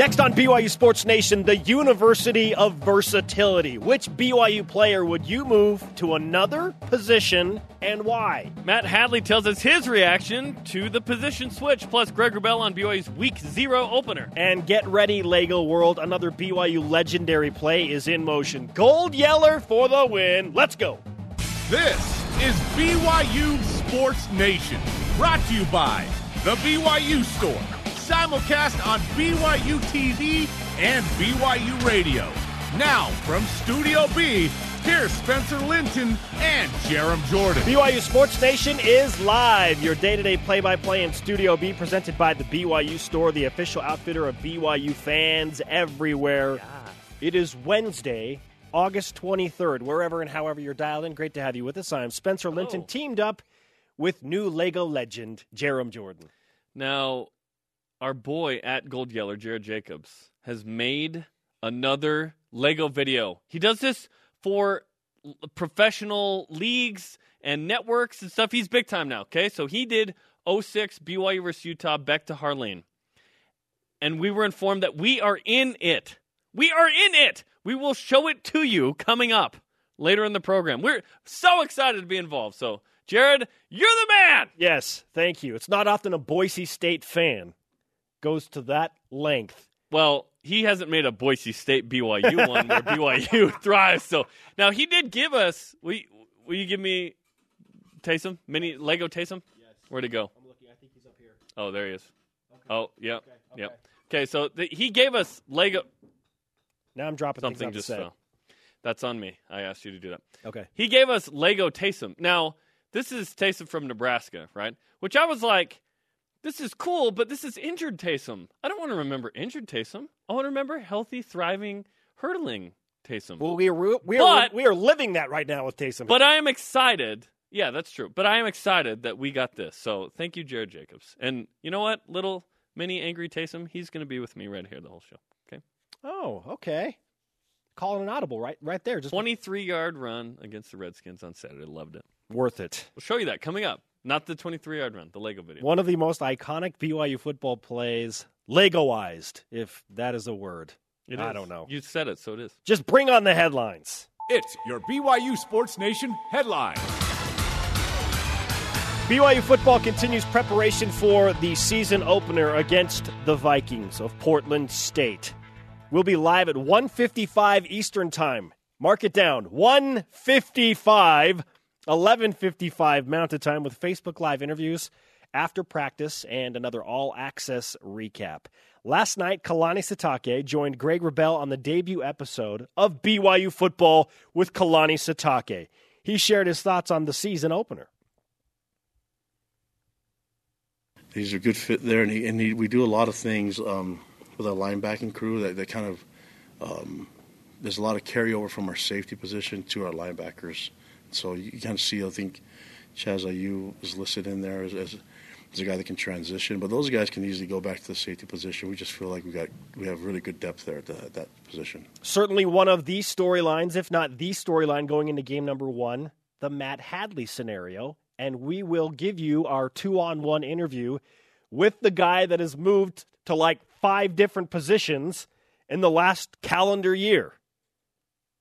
Next on BYU Sports Nation, the University of Versatility. Which BYU player would you move to another position and why? Matt Hadley tells us his reaction to the position switch, plus Greg Wrubell on BYU's Week Zero opener. And get ready, Lego World. Another BYU legendary play is in motion. Gold Yeller for the win. Let's go. This is BYU Sports Nation, brought to you by The BYU Store simulcast on BYU TV and BYU Radio. Now, from Studio B, here's Spencer Linton and Jarom Jordan. BYU Sports Nation is live. Your day to day play by play in Studio B, presented by the BYU Store, the official outfitter of BYU fans everywhere. Yeah. It is Wednesday, August 23rd, wherever and however you're dialed in. Great to have you with us. I'm Spencer Hello. Linton, oh. teamed up with new Lego legend, Jarom Jordan. Now, our boy at Gold Yeller, Jared Jacobs, has made another Lego video. He does this for professional leagues and networks and stuff. He's big time now, okay? So he did 06 BYU versus Utah Beck to Harline. And we were informed that we are in it. We are in it. We will show it to you coming up later in the program. We're so excited to be involved. So, Jared, you're the man. Yes, thank you. It's not often a Boise State fan goes to that length. Well, he hasn't made a Boise State BYU one where BYU thrives. So now he did give us. Will you, will you give me Taysom? Mini Lego Taysom? Yes. Where'd he go? I'm looking. I think he's up here. Oh, there he is. Okay. Oh, yeah. Okay. Okay. Yep. Okay, so the, he gave us Lego. Now I'm dropping something just fell. That's on me. I asked you to do that. Okay. He gave us Lego Taysom. Now this is Taysom from Nebraska, right? Which I was like, this is cool, but this is injured Taysom. I don't want to remember injured Taysom. I want to remember healthy, thriving, hurtling Taysom. Well, we are we are but, we are living that right now with Taysom. But I am excited. Yeah, that's true. But I am excited that we got this. So thank you, Jared Jacobs. And you know what, little mini angry Taysom, he's going to be with me right here the whole show. Okay. Oh, okay. Calling an audible right right there. Just twenty three yard run against the Redskins on Saturday. Loved it. Worth it. We'll show you that coming up. Not the 23 yard run, the Lego video. One of the most iconic BYU football plays, Legoized, if that is a word. It I is. don't know. You said it, so it is. Just bring on the headlines. It's your BYU Sports Nation headline. BYU football continues preparation for the season opener against the Vikings of Portland State. We'll be live at 1:55 Eastern Time. Mark it down. 1:55 11:55 Mountain Time with Facebook Live interviews after practice and another all access recap. Last night, Kalani Sitake joined Greg Wrubell on the debut episode of BYU football with Kalani Sitake. He shared his thoughts on the season opener. He's a good fit there, and, he, and he, we do a lot of things um, with our linebacking crew that, that kind of um, there's a lot of carryover from our safety position to our linebackers so you kind of see, I think, Chaz Ayu is listed in there as, as, as, a guy that can transition. But those guys can easily go back to the safety position. We just feel like we got we have really good depth there at, the, at that position. Certainly one of the storylines, if not the storyline, going into game number one, the Matt Hadley scenario. And we will give you our two on one interview with the guy that has moved to like five different positions in the last calendar year.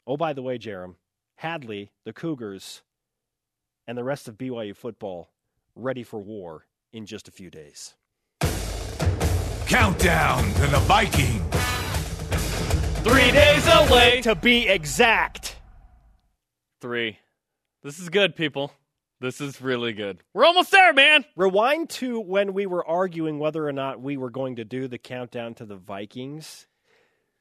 Oh, by the way, Jarom, Hadley, the Cougars, and the rest of BYU football ready for war in just a few days. Countdown to the Viking. Three days away. To be exact. Three. This is good, people. This is really good. We're almost there, man. Rewind to when we were arguing whether or not we were going to do the countdown to the Vikings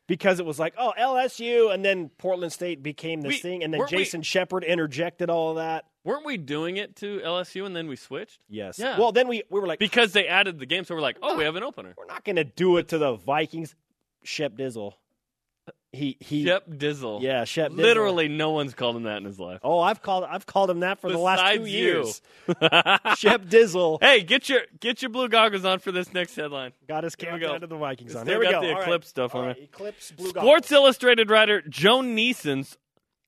because it was like, oh, LSU, and then Portland State became this we, thing, and then Jason Shepard interjected all of that. Weren't we doing it to LSU and then we switched? Yes. Yeah. Well, then we, we were like because they added the game, so we're like, oh, we have an opener. We're not going to do it to the Vikings. Shep Dizzle. He he Shep Dizzle. Yeah, Shep. Dizzle. Literally, no one's called him that in his life. Oh, I've called I've called him that for the last two years. Shep Dizzle. Hey, get your get your blue goggles on for this next headline. Got his countdown to the Vikings on. There we got go. the All Eclipse stuff All on right. it. Eclipse blue Sports goggles. Illustrated writer Joan Niesen's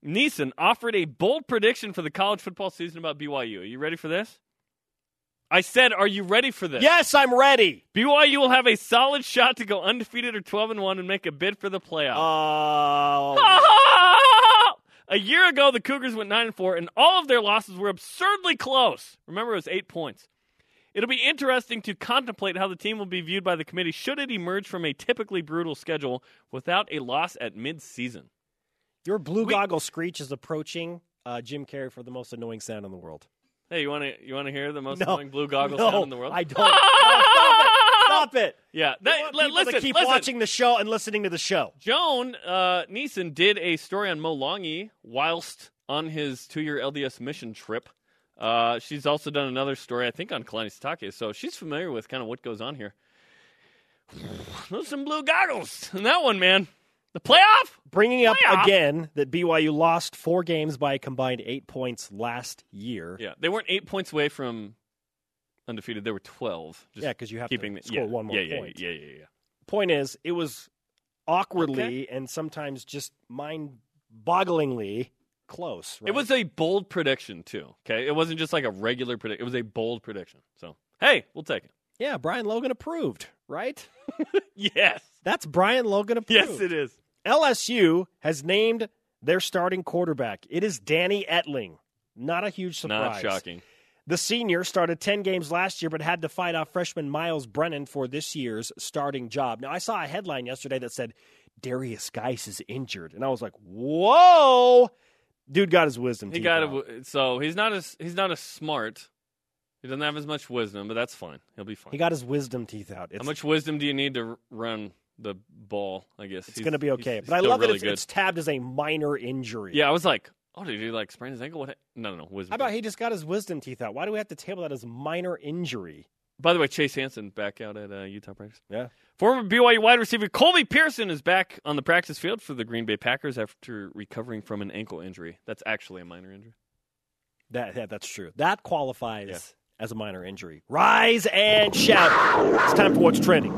Niesen offered a bold prediction for the college football season about BYU. Are you ready for this? I said, are you ready for this? Yes, I'm ready. BYU will have a solid shot to go undefeated or 12 and 1 and make a bid for the playoffs. Oh. a year ago, the Cougars went 9 and 4, and all of their losses were absurdly close. Remember, it was eight points. It'll be interesting to contemplate how the team will be viewed by the committee should it emerge from a typically brutal schedule without a loss at midseason. Your blue We- goggle screech is approaching uh, Jim Carrey for the most annoying sound in the world. Hey, you want to you want to hear the most No. annoying blue goggle no, sound in the world? I don't. No, stop it. Stop it. Yeah, that, people listen, to keep listen. watching the show and listening to the show. Joan uh, Niesen did a story on Mo Langi whilst on his two-year LDS mission trip. Uh, she's also done another story, I think, on Kalani Sitake, so she's familiar with kind of what goes on here. Those some blue goggles in that one, man. The playoff. Bringing up Playoff. again that BYU lost four games by a combined eight points last year. Yeah, they weren't eight points away from undefeated. They were twelve. Just Yeah, because you have keeping to the- score yeah, one more yeah, yeah, point. Yeah, yeah, yeah. Point is, it was awkwardly and sometimes just mind-bogglingly close. Right? It was a bold prediction too. Okay, it wasn't just like a regular prediction. It was a bold prediction. So hey, we'll take it. yeah. Brian Logan approved, right? Yes, That's Brian Logan approved. yes, it is. LSU has named their starting quarterback. It is Danny Etling. Not a huge surprise. Not shocking. The senior started 10 games last year, but had to fight off freshman Miles Brennan for this year's starting job. Now, I saw a headline yesterday that said Derrius Guice is injured. And I was like, whoa. Dude got his wisdom He teeth got out. it. So he's not as he's not as smart. He doesn't have as much wisdom, but that's fine. He'll be fine. He got his wisdom teeth out. It's, How much wisdom do you need to run the ball? I guess it's going to be okay. But I love really that it's, it's tabbed as a minor injury. Yeah, I was like, oh, did he like sprain his ankle? What? ha- No, no, no. Wisdom. How about he just got his wisdom teeth out? Why do we have to table that as minor injury? By the way, Chase Hansen back out at uh, Utah practice. Yeah. Former BYU wide receiver Colby Pearson is back on the practice field for the Green Bay Packers after recovering from an ankle injury. That's actually a minor injury. That, yeah, that's true. That qualifies as a minor injury. Rise and shout. It's time for what's trending.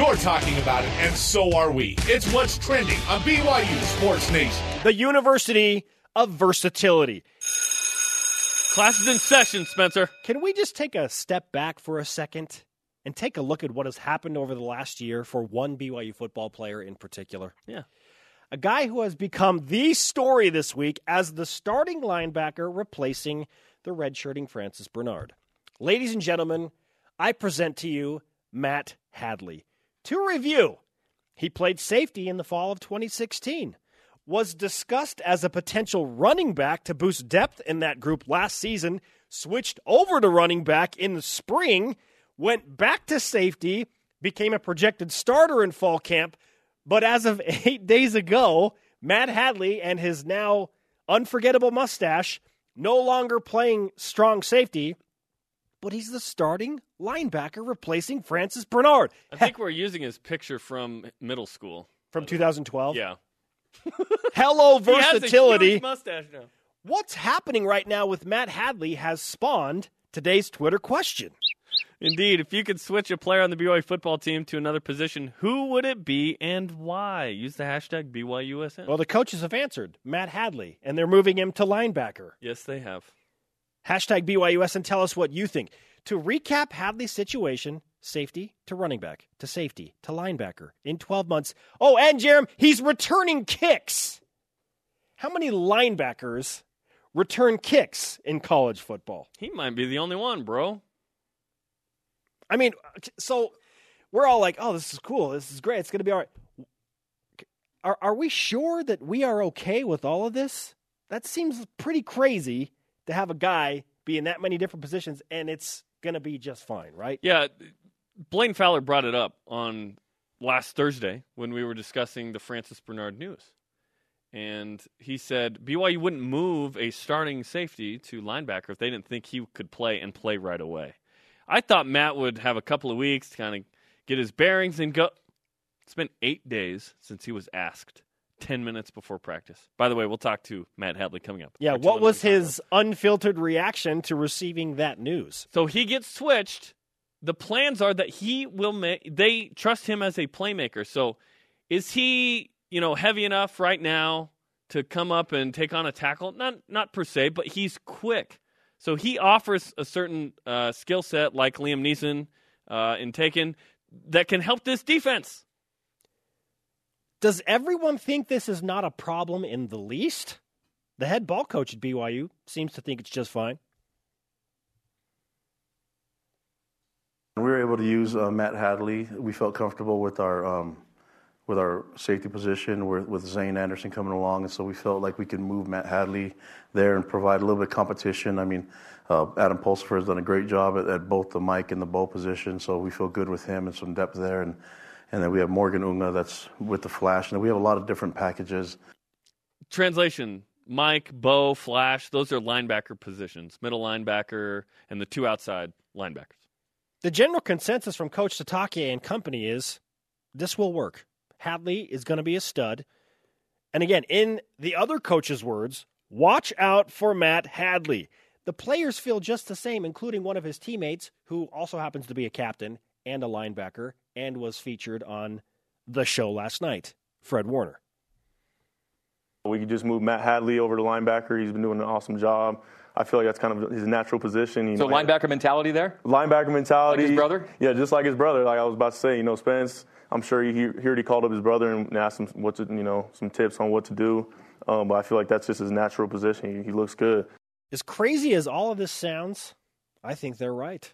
You're talking about it, and so are we. It's what's trending on BYU Sports Nation. The University of Versatility. Class is in session, Spencer. Can we just take a step back for a second and take a look at what has happened over the last year for one BYU football player in particular? Yeah. A guy who has become the story this week as the starting linebacker replacing the redshirting Francis Bernard. Ladies and gentlemen, I present to you Matt Hadley. To review, he played safety in the fall of 2016, was discussed as a potential running back to boost depth in that group last season, switched over to running back in the spring, went back to safety, became a projected starter in fall camp, but as of eight days ago, Matt Hadley and his now unforgettable mustache no longer playing strong safety, but he's the starting linebacker replacing Francis Bernard I think we're using his picture from middle school. from 2012. Yeah. Hello, He has a versatility. huge mustache now. What's happening right now with Matt Hadley has spawned today's Twitter question. Indeed, if you could switch a player on the BYU football team to another position, who would it be and why? Use the hashtag BYUSN. Well, the coaches have answered Matt Hadley, and they're moving him to linebacker. yes, they have. Hashtag BYUSN tell us what you think. To recap Hadley's situation, safety to running back, to safety to linebacker in 12 months. Oh, and Jarom, he's returning kicks. How many linebackers return kicks in college football? He might be the only one, bro. I mean, so we're all like, oh, this is cool. This is great. It's going to be all right. Are, are we sure that we are okay with all of this? That seems pretty crazy to have a guy be in that many different positions and it's going to be just fine, right? Yeah, Blaine Fowler brought it up on last Thursday when we were discussing the Francis Bernard news. And he said BYU wouldn't move a starting safety to linebacker if they didn't think he could play and play right away. I thought Matt would have a couple of weeks to kind of get his bearings and go. It's been eight days since he was asked 10 minutes before practice. By the way, we'll talk to Matt Hadley coming up. Yeah, what was his unfiltered reaction to receiving that news? So he gets switched. The plans are that he will make. They trust him as a playmaker. So is he, you know, heavy enough right now to come up and take on a tackle? Not, not per se, but he's quick. So he offers a certain uh, skill set, like Liam Neeson uh, in Taken, that can help this defense. Does everyone think this is not a problem in the least? The head ball coach at BYU seems to think it's just fine. We were able to use uh, Matt Hadley. We felt comfortable with our um, with our safety position, with, with Zayne Anderson coming along, and so we felt like we could move Matt Hadley there and provide a little bit of competition. I mean, uh, Adam Pulsipher has done a great job at, at, both the Mike and the Bo position, so we feel good with him and some depth there. And and then we have Morgan Unga that's with the Flash, and we have a lot of different packages. Translation: Mike, Bo, Flash. Those are linebacker positions, middle linebacker, and the two outside linebackers. The general consensus from Coach Sitake and company is this will work. Hadley is going to be a stud. And again, in the other coach's words, watch out for Matt Hadley. The players feel just the same, including one of his teammates, who also happens to be a captain and a linebacker and was featured on the show last night, Fred Warner. We could just move Matt Hadley over to linebacker. He's been doing an awesome job. I feel like that's kind of his natural position. He so might, linebacker mentality there. Linebacker mentality. Like his brother. Yeah, just like his brother. Like I was about to say, you know, Spence. I'm sure he, heard he called up his brother and asked him what to, you know, some tips on what to do. Um, but I feel like that's just his natural position. He, he looks good. As crazy as all of this sounds, I think they're right.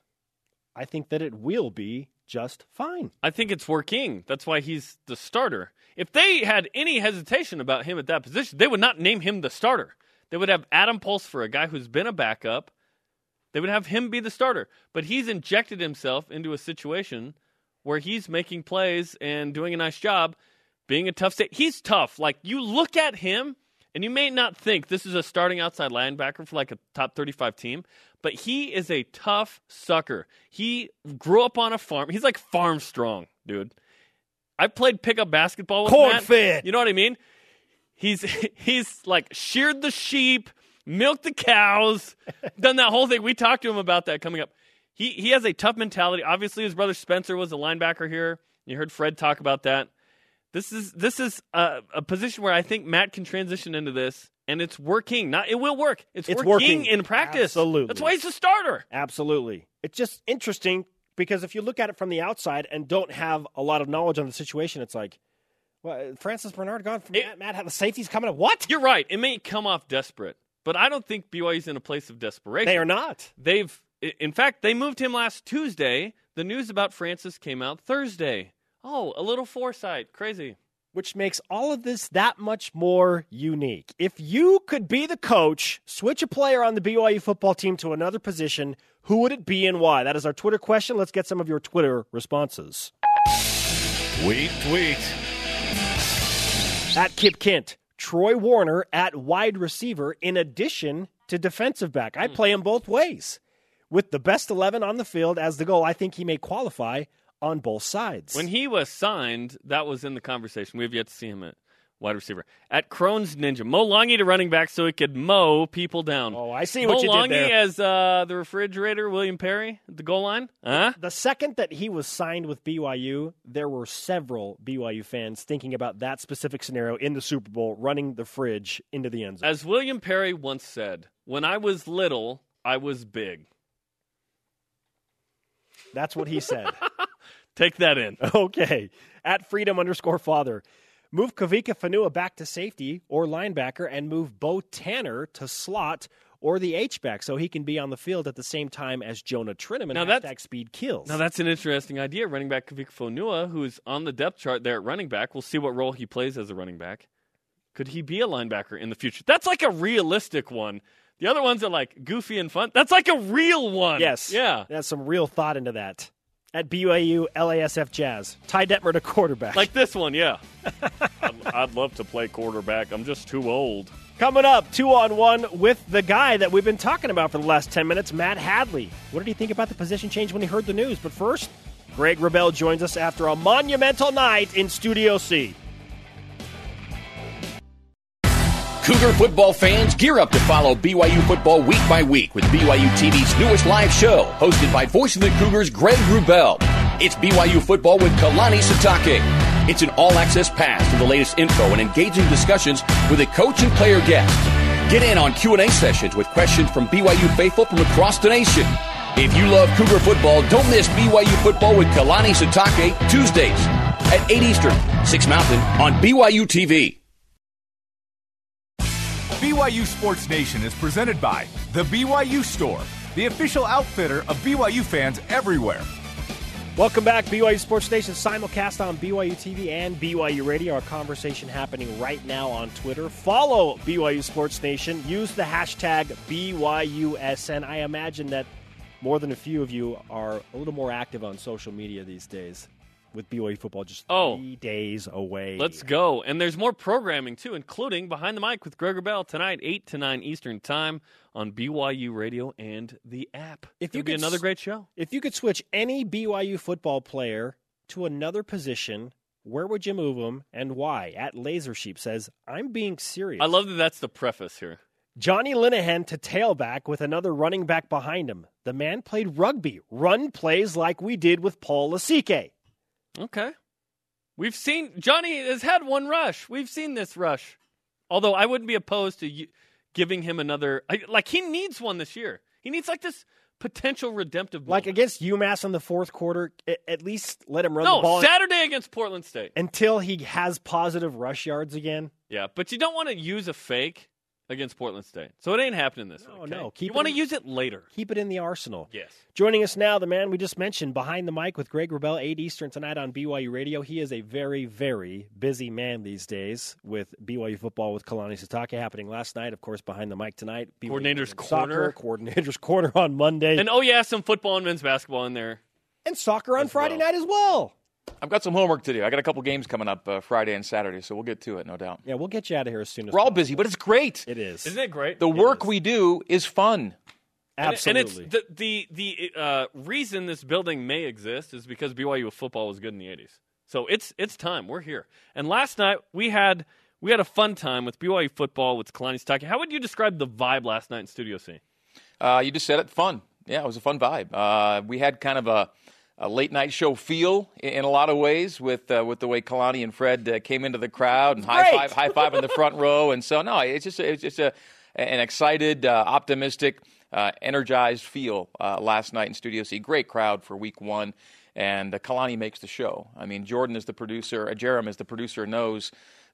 I think that it will be just fine. I think it's working. That's why he's the starter. If they had any hesitation about him at that position, they would not name him the starter. They would have Adam Pulsipher a guy who's been a backup. They would have him be the starter. But he's injected himself into a situation where he's making plays and doing a nice job being a tough state. He's tough. Like you look at him and you may not think this is a starting outside linebacker for like a top 35 team, but he is a tough sucker. He grew up on a farm. He's like farm strong, dude. I played pickup basketball with Corn Matt. fed. You know what I mean? He's he's like sheared the sheep, milked the cows, done that whole thing. We talked to him about that coming up. He he has a tough mentality. Obviously, his brother Spencer was a linebacker here. You heard Fred talk about that. This is this is a, a position where I think Matt can transition into this, and it's working. Not it will work. It's, it's working, working in practice. Absolutely, that's why he's a starter. Absolutely, it's just interesting because if you look at it from the outside and don't have a lot of knowledge on the situation, it's like, well, Francis Bernard gone from it, Matt, Matt, the safety's coming up. What? You're right. It may come off desperate, but I don't think BYU's in a place of desperation. They are not. They've, in fact, they moved him last Tuesday. The news about Francis came out Thursday. Oh, a little foresight. Crazy. Which makes all of this that much more unique. If you could be the coach, switch a player on the BYU football team to another position, who would it be and why? That is our Twitter question. Let's get some of your Twitter responses. Tweet, tweet. At Kip Kent, Troy Warner at wide receiver, in addition to defensive back. I hmm. play him both ways. With the best 11 on the field as the goal, I think he may qualify on both sides. When he was signed, that was in the conversation. We have yet to see him at wide receiver. At Crohn's Ninja, Mo Langi to running back so he could mow people down. Oh, I see Mo what you Langi did there. as uh, the refrigerator, William Perry at the goal line. Huh? The second that he was signed with BYU, there were several BYU fans thinking about that specific scenario in the Super Bowl, running the fridge into the end zone. As William Perry once said, "When I was little, I was big." That's what he said. Take that in. Okay. At freedom underscore father. Move Kavika Fonua back to safety or linebacker and move Beau Tanner to slot or the H-back so he can be on the field at the same time as Jonah Trinnaman. Now that's- speed kills. Now that's an interesting idea. Running back Kavika Fonua, who's on the depth chart there at running back. We'll see what role he plays as a running back. Could he be a linebacker in the future? That's like a realistic one. The other ones are like goofy and fun. That's like a real one. Yes. Yeah. That's some real thought into that. At BYU LASF Jazz. Ty Detmer to quarterback. Like this one, yeah. I'd, I'd love to play quarterback. I'm just too old. Coming up, two on one with the guy that we've been talking about for the last 10 minutes, Matt Hadley. What did he think about the position change when he heard the news? But first, Greg Wrubell joins us after a monumental night in Studio C. Cougar football fans, gear up to follow BYU football week by week with BYU TV's newest live show, hosted by voice of the Cougars Greg Wrubell. It's BYU football with Kalani Sitake. It's an all-access pass to the latest info and engaging discussions with a coach and player guest. Get in on Q&A sessions with questions from BYU faithful from across the nation. If you love Cougar football, don't miss BYU football with Kalani Sitake Tuesdays at 8 Eastern, 6 Mountain on BYU TV. BYU Sports Nation is presented by The BYU Store, the official outfitter of BYU fans everywhere. Welcome back, BYU Sports Nation simulcast on BYU TV and BYU Radio. Our conversation happening right now on Twitter. Follow BYU Sports Nation. Use the hashtag BYUSN. I imagine that more than a few of you are a little more active on social media these days with BYU football just Oh. three days away. Let's go. And there's more programming too, including Behind the Mic with Greg Wrubell tonight, 8 to 9 Eastern Time on BYU Radio and the app. If you It'll be could another great show. If you could switch any BYU football player to another position, where would you move him and why? At Laser Sheep says, I'm being serious. I love that that's the preface here. Johnny Linehan to tailback with another running back behind him. The man played rugby. Run plays like we did with Paul Lasike. Okay. We've seen Johnny has had one rush. We've seen this rush. Although I wouldn't be opposed to giving him another I, like he needs one this year. He needs like this potential redemptive Like against UMass in the fourth quarter, at least let him run No, the ball Saturday against Portland State. until he has positive rush yards again. Yeah, but you don't want to use a fake against Portland State. So it ain't happening this No, week. okay? no, keep you want to use it later. Keep it in the arsenal. Yes. Joining us now, the man we just mentioned, behind the mic with Greg Wrubell, 8 Eastern tonight on BYU Radio. He is a very, very busy man these days with BYU football with Kalani Sitake happening last night. Of course, behind the mic tonight. BYU Coordinator's soccer, Corner. Coordinator's Corner on Monday. And oh yeah, some football and men's basketball in there. and soccer on Friday well. night as well. I've got some homework to do. I got a couple games coming up uh, Friday and Saturday, so we'll get to it, no doubt. Yeah, we'll get you out of here as soon as We're all possible. busy, but it's great. It is. Isn't it great? The work is. we do is fun. Absolutely. And it's the the the uh, reason this building may exist is because BYU football was good in the '80s. So it's it's time. We're here. And last night we had we had a fun time with BYU football with Kalani Sitake. How would you describe the vibe last night in Studio C? Uh, you just said it, fun. Yeah, it was a fun vibe. Uh, we had kind of a, a late night show feel in, a lot of ways with uh, with the way Kalani and Fred uh, came into the crowd and high five, high five in the front row. And so, no, it's just it's just a, an excited, uh, optimistic, uh, energized feel uh, last night in Studio C. Great crowd for Week One. And uh, Kalani makes the show. I mean, Jordan is the producer. Uh, Jarom is the producer. Knows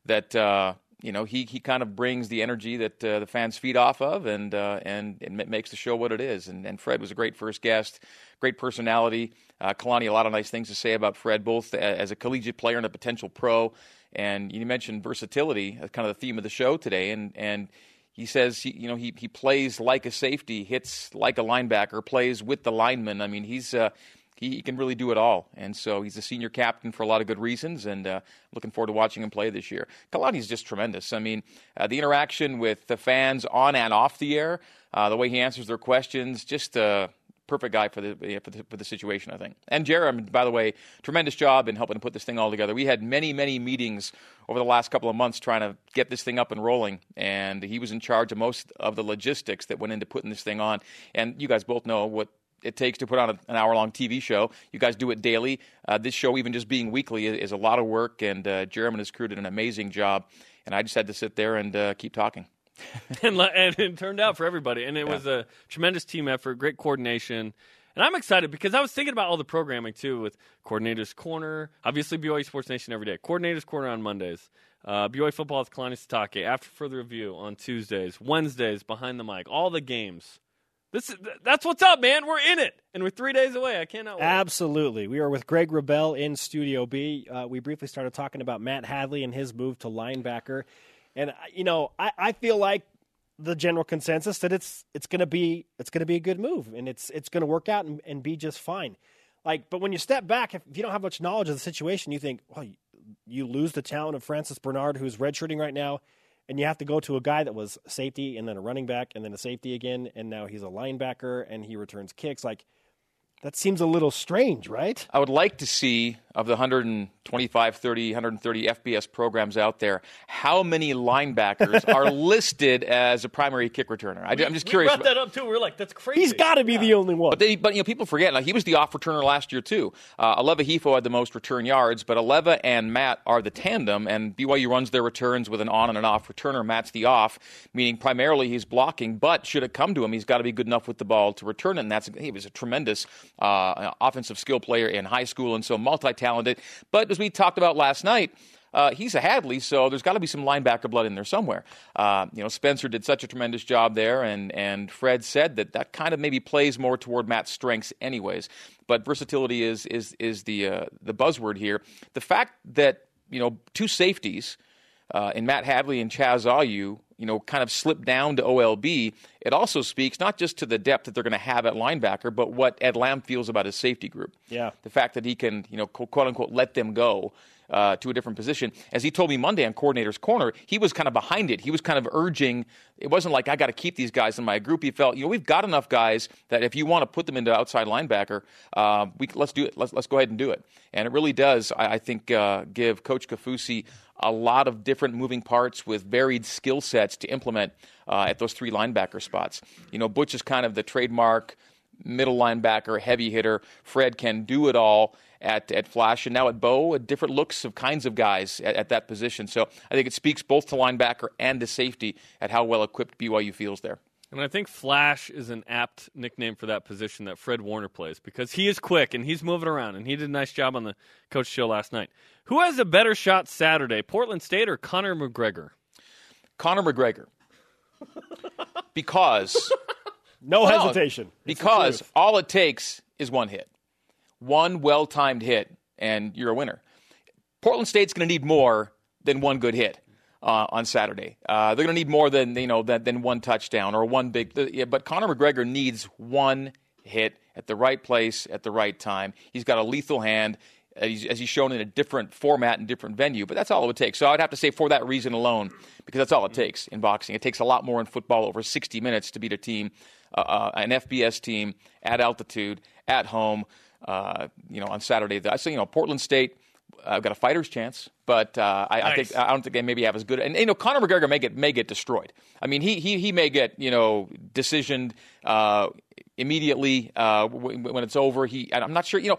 that uh, you know he he kind of brings the energy that uh, the fans feed off of, and uh, and it makes the show what it is. And, and Fred was a great first guest, great personality. Uh, Kalani, a lot of nice things to say about Fred, both as a collegiate player and a potential pro. And you mentioned versatility, uh, kind of the theme of the show today, and and. He says, he, you know, he, he plays like a safety, hits like a linebacker, plays with the lineman. I mean, he's uh, he, he can really do it all. And so he's a senior captain for a lot of good reasons, and uh, looking forward to watching him play this year. Kalani's just tremendous. I mean, uh, the interaction with the fans on and off the air, uh, the way he answers their questions, just a perfect guy for the, for the for the situation, I think. And Jarom, by the way, tremendous job in helping to put this thing all together. We had many, many meetings over the last couple of months trying to get this thing up and rolling, and he was in charge of most of the logistics that went into putting this thing on. And you guys both know what it takes to put on a, an hour long TV show. You guys do it daily. Uh, this show, even just being weekly, is, is a lot of work, and uh, Jarom and his crew did an amazing job. And I just had to sit there and uh, keep talking. and, and it turned out for everybody. And it was a tremendous team effort, great coordination. And I'm excited because I was thinking about all the programming too with Coordinators Corner, obviously BYU Sports Nation every day, Coordinators Corner on Mondays, uh, BYU Football with Kalani Sitake, After Further Review on Tuesdays, Wednesdays, Behind the Mic, all the games. This is, that's what's up, man. We're in it. And we're three days away. I cannot wait. Absolutely. We are with Greg Wrubell in Studio B. Uh, we briefly started talking about Matt Hadley and his move to linebacker. And, uh, you know, I, I feel like the general consensus that it's it's going to be it's to be a good move and it's it's going to work out and, and be just fine. Like, but when you step back, if you don't have much knowledge of the situation, you think, well, you, you lose the talent of Francis Bernard, who's redshirting right now, and you have to go to a guy that was safety and then a running back and then a safety again, and now he's a linebacker and he returns kicks. Like, that seems a little strange, right? I would like to see of the 125, 30, 130 FBS programs out there, how many linebackers are listed as a primary kick returner? I, am just we curious. brought that up too. We are like, that's crazy. He's got to be the only one. But, they, but you know, people forget. Like he was the off returner last year too. Uh, Aleva Hifo had the most return yards, but Aleva and Matt are the tandem, and BYU runs their returns with an on and an off returner. Matt's the off, meaning primarily he's blocking. But should it come to him, he's got to be good enough with the ball to return it. And that's he was a tremendous uh, offensive skill player in high school, and so multi-talented. But as we talked about last night. Uh, he's a Hadley, so there's got to be some linebacker blood in there somewhere. Uh, you know, Spencer did such a tremendous job there, and and Fred said that that kind of maybe plays more toward Matt's strengths, anyways. But versatility is is is the uh, the buzzword here. The fact that you know two safeties uh, in Matt Hadley and Chaz Ayu, you know, kind of slip down to OLB, it also speaks not just to the depth that they're going to have at linebacker, but what Ed Lamb feels about his safety group. Yeah. The fact that he can, you know, quote unquote, let them go. Uh, to a different position. As he told me Monday on Coordinator's Corner, he was kind of behind it. He was kind of urging. It wasn't like I got to keep these guys in my group. He felt, you know, we've got enough guys that if you want to put them into outside linebacker, uh, we let's do it. Let's let's go ahead and do it. And it really does, I, I think, uh, give Coach Kaufusi a lot of different moving parts with varied skill sets to implement uh, at those three linebacker spots. You know, Butch is kind of the trademark middle linebacker, heavy hitter. Fred can do it all at, at Flash, and now at Bow, different looks of kinds of guys at, at, that position. So I think it speaks both to linebacker and to safety at how well equipped BYU feels there. And I think Flash is an apt nickname for that position that Fred Warner plays because he is quick and he's moving around, and he did a nice job on the coach show last night. Who has a better shot Saturday, Portland State or Conor McGregor? Conor McGregor. because. no hesitation. Because all it takes is one hit one well timed hit, and you're a winner. Portland State's going to need more than one good hit. Uh, on Saturday, uh, they're going to need more than you know than, than one touchdown or one big. Yeah, but Conor McGregor needs one hit at the right place at the right time. He's got a lethal hand, as he's, shown in a different format and different venue. But that's all it would take. So I'd have to say for that reason alone, because that's all it takes in boxing. It takes a lot more in football over 60 minutes to beat a team, uh, uh an FBS team at altitude at home uh, you know, on Saturday. I say, you know, Portland State. I've uh, got a fighter's chance, but uh, I, nice. I, think I don't think they maybe have as good. And you know, Conor McGregor may get may get destroyed. I mean, he he he may get you know decisioned uh, immediately uh, when it's over. He I'm not sure. You know,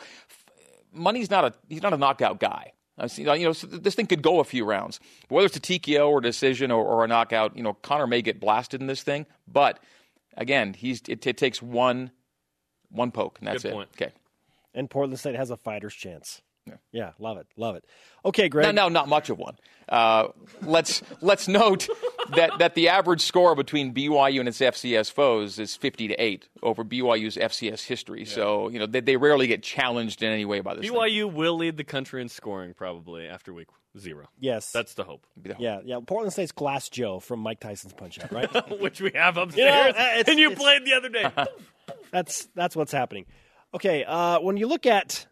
money's not a he's not a knockout guy. You know, so this thing could go a few rounds. Whether it's a TKO or a decision or, or, a knockout, you know, Conor may get blasted in this thing. But again, he's it, it takes one one poke, and that's it. Okay and Portland State has a fighter's chance. Yeah. yeah, love it, love it. Okay, Greg. No, no not much of one. Uh, let's let's note that that the average score between BYU and its FCS foes is fifty to eight over BYU's FCS history. Yeah. So you know they, they rarely get challenged in any way by this. BYU thing. will lead the country in scoring probably after week zero. Yes, that's the hope. The hope. Yeah, yeah. Portland State's Glass Joe from Mike Tyson's Punch Out, right? Which we have upstairs, you know, and you played the other day. that's that's what's happening. Okay, uh, when you look at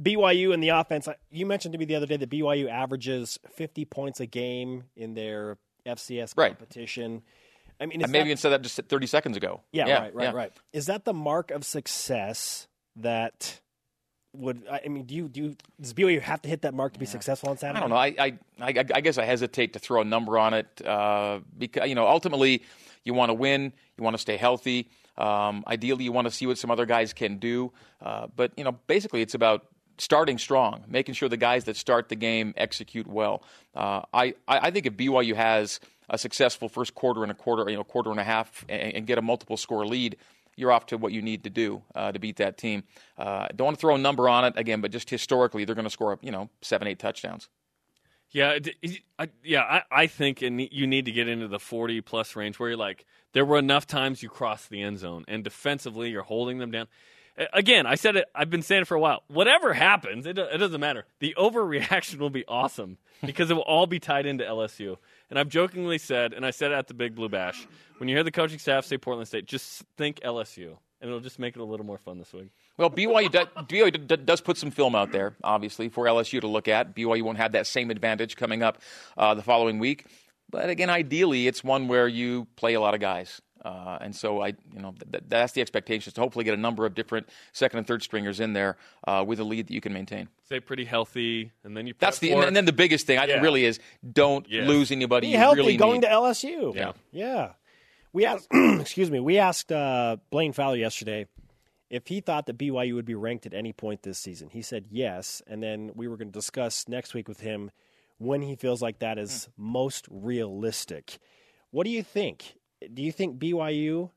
BYU and the offense, you mentioned to me the other day that BYU averages 50 points a game in their FCS right. competition. I mean, maybe you said that just 30 seconds ago. Yeah, yeah right, right, yeah. right. Is that the mark of success that would I mean, do you do you, does BYU have to hit that mark to be yeah. successful on Saturday? I don't know. I, I I, I guess I hesitate to throw a number on it uh, because you know ultimately you want to win, you want to stay healthy. Um, ideally, you want to see what some other guys can do. Uh, but you know, basically, it's about starting strong, making sure the guys that start the game execute well. Uh, I, I think if BYU has a successful first quarter and a quarter, you know, quarter and a half, and, and get a multiple score lead, you're off to what you need to do uh, to beat that team. Uh, don't want to throw a number on it again, but just historically, they're going to score, you know, seven, eight touchdowns. Yeah, I, yeah, I, I think you need to get into the 40 plus range where you're like, there were enough times you crossed the end zone, and defensively you're holding them down. Again, I said it. I've been saying it for a while. Whatever happens, it, it doesn't matter. The overreaction will be awesome because it will all be tied into LSU. And I've jokingly said, and I said it at the Big Blue Bash, when you hear the coaching staff say Portland State, just think LSU, and it'll just make it a little more fun this week. Well, BYU, does, BYU does put some film out there, obviously, for LSU to look at. BYU won't have that same advantage coming up uh, the following week. But again, ideally, it's one where you play a lot of guys. Uh, and so I, you know, th- that's the expectation is to hopefully get a number of different second and third stringers in there uh, with a lead that you can maintain. Stay pretty healthy, and then you. That's the for and then the biggest thing I think really is don't Yes. lose anybody. Be you healthy really going need. to LSU. Yeah. Yeah. We asked, excuse me, we asked uh, Blaine Fowler yesterday if he thought that BYU would be ranked at any point this season. He said yes, and then we were going to discuss next week with him when he feels like that is most realistic. What do you think? Do you think BYU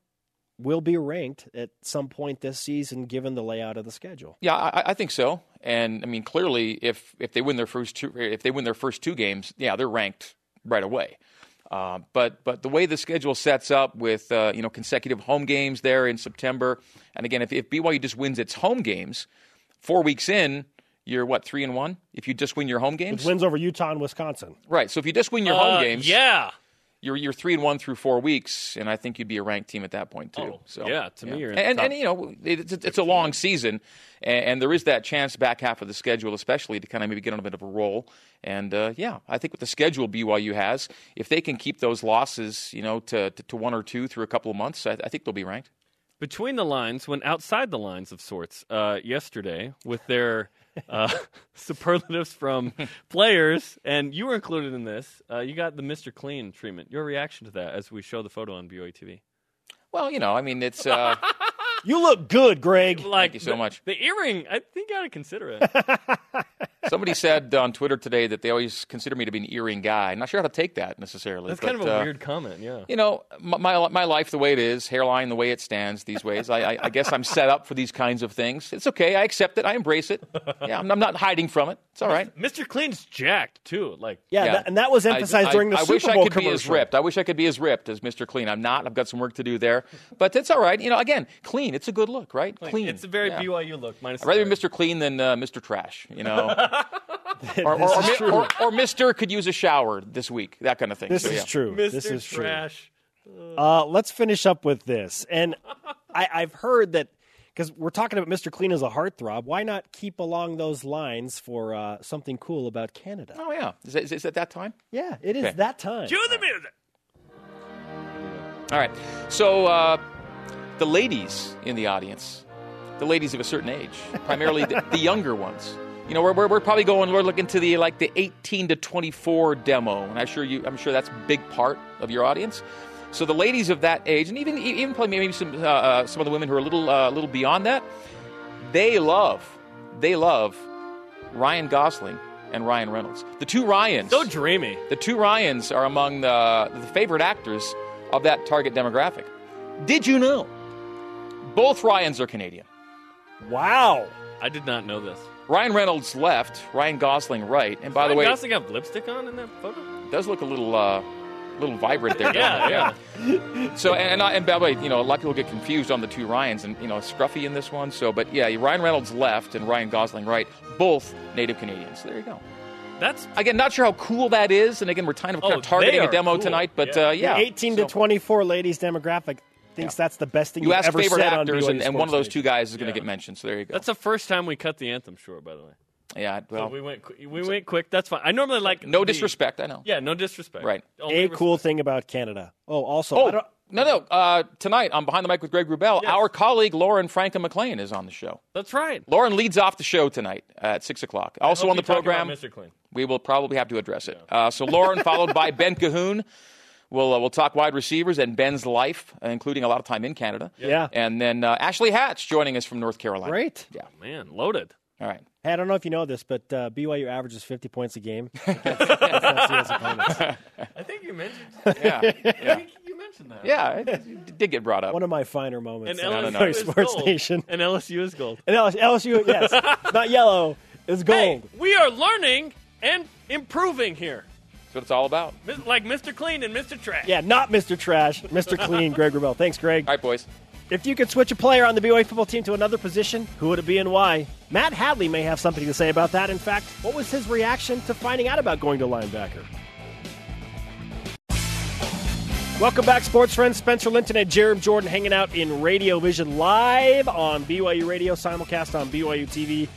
will be ranked at some point this season, given the layout of the schedule? Yeah, I, I think so. And I mean, clearly, if if they win their first two, if they win their first two games, yeah, they're ranked right away. Uh, but but the way the schedule sets up with uh, you know consecutive home games there in September, and again, if, if BYU just wins its home games, four weeks in, you're what three and one. If you just win your home games, Wins over Utah and Wisconsin. right? So if you just win your Uh, home games, Yeah. You're you're three and one through four weeks, and I think you'd be a ranked team at that point too. Oh, so yeah, to me, you're in and, the and, you know it's, it's a long season, and, and there is that chance back half of the schedule, especially to kind of maybe get on a bit of a roll. And uh, yeah, I think with the schedule BYU has, if they can keep those losses, you know, to to, to one or two through a couple of months, I, I think they'll be ranked. between the lines, when outside the lines of sorts, uh, yesterday with their uh, superlatives from players, and you were included in this. Uh, you got the Mr. Clean treatment. Your reaction to that as we show the photo on BYU TV? Well, you know, I mean, it's uh, You look good, Greg. Like you so the, much. The earring, I think you got to consider it. somebody said on Twitter today that they always consider me to be an earring guy. I'm not sure how to take that necessarily. That's but, kind of a uh, weird comment. Yeah. you know, my, my my life the way it is, hairline the way it stands these ways. I, I, I guess I'm set up for these kinds of things. It's okay. I accept it. I embrace it. Yeah, I'm, I'm not hiding from it. It's all right. Mr. Clean's jacked too. Like Yeah, Yeah. That, and that was emphasized I, during the I Super wish Bowl I could be as ripped. I wish I could be as ripped as Mr. Clean. I'm not. I've got some work to do there, but it's all right. You know, again, clean. It's a good look, right? Clean. It's a very Yeah. BYU look. Minus I'd rather be Mr. Clean than uh, Mr. Trash. You know, or, or, This or, is true. or, or Mr. could use a shower this week. That kind of thing. This So, is yeah. true. Mr. This is true. Trash. Uh, let's finish up with this. And I, I've heard that because we're talking about Mr. Clean as a heartthrob. Why not keep along those lines for uh, something cool about Canada? Oh yeah, is, that- is, is it that time? Yeah, it is Okay. that time. Cue the music. All right. So uh, the ladies in the audience, the ladies of a certain age, primarily the, the younger ones. You know, we're, we're, we're probably going. We're looking to the like the 18 to 24 demo, and I'm sure you. I'm sure that's a big part of your audience. So the ladies of that age, and even even probably maybe some uh, uh, some of the women who are a little uh, a little beyond that, they love they love Ryan Gosling and Ryan Reynolds. The two Ryans. So dreamy. The two Ryans are among the, the favorite actors of that target demographic. Did you know? Both Ryans are Canadian. Wow. I did not know this. Ryan Reynolds left, Ryan Gosling right. And by Ryan the way, Gosling have lipstick on in that photo. it does look a little uh, little vibrant there. Yeah, it? yeah. So and and, I, and by the way, you know, a lot of people get confused on the two Ryans, and you know, Scruffy in this one. So, but yeah, Ryan Reynolds left and Ryan Gosling right, both native Canadians. There you go. That's Again, not sure how cool that is, and again, we're kind of, kind Oh, of targeting a demo cool. tonight. But Yeah. uh, yeah, The 18 So- to 24 ladies demographic thinks that's the best thing You you've ask ever favorite said actors, on and, and one of those two guys is going to get mentioned. So there you go. that's the first time we cut the anthem short. By the way, yeah. so Well, we went qu- we went quick. That's fine. I normally like no the- disrespect. I know. Yeah, no disrespect. Right. Only A respect. cool thing about Canada. Oh, also, I Oh don't, no, no. Uh, tonight on Behind the Mic with Greg Wrubell, Yes. our colleague Lauren Franken McLean is on the show. That's right. Lauren leads off the show tonight at six o'clock. Also on the you talk about program, Mr. Clean. we will probably have to address it. Uh, so Lauren, followed by Ben Cahoon. We'll, uh, we'll talk wide receivers and Ben's life, uh, including a lot of time in Canada. Yeah. And then uh, Ashley Hatch joining us from North Carolina. Great. Yeah. Man, loaded. All right. Hey, I don't know if you know this, but uh, BYU averages 50 points a game. against FCS. I think you mentioned. Yeah. yeah. you mentioned that. Yeah. It, it did get brought up. One of my finer moments And on no, no. BYU LSU is Sports gold. Nation. And LSU is gold. And LSU, LSU yes, not yellow, is gold. Hey, we are learning and improving here. That's what it's all about. Like Mr. Clean and Mr. Trash. Yeah, not Mr. Trash, Mr. Clean, Greg Wrubell. Thanks, Greg. All right, boys. If you could switch a player on the BYU football team to another position, who would it be and why? Matt Hadley may have something to say about that. In fact, what was his reaction to finding out about going to linebacker? Welcome back, sports friends. Spencer Linton and Jarom Jordan hanging out in Radio Vision live on BYU Radio, simulcast on BYU TV.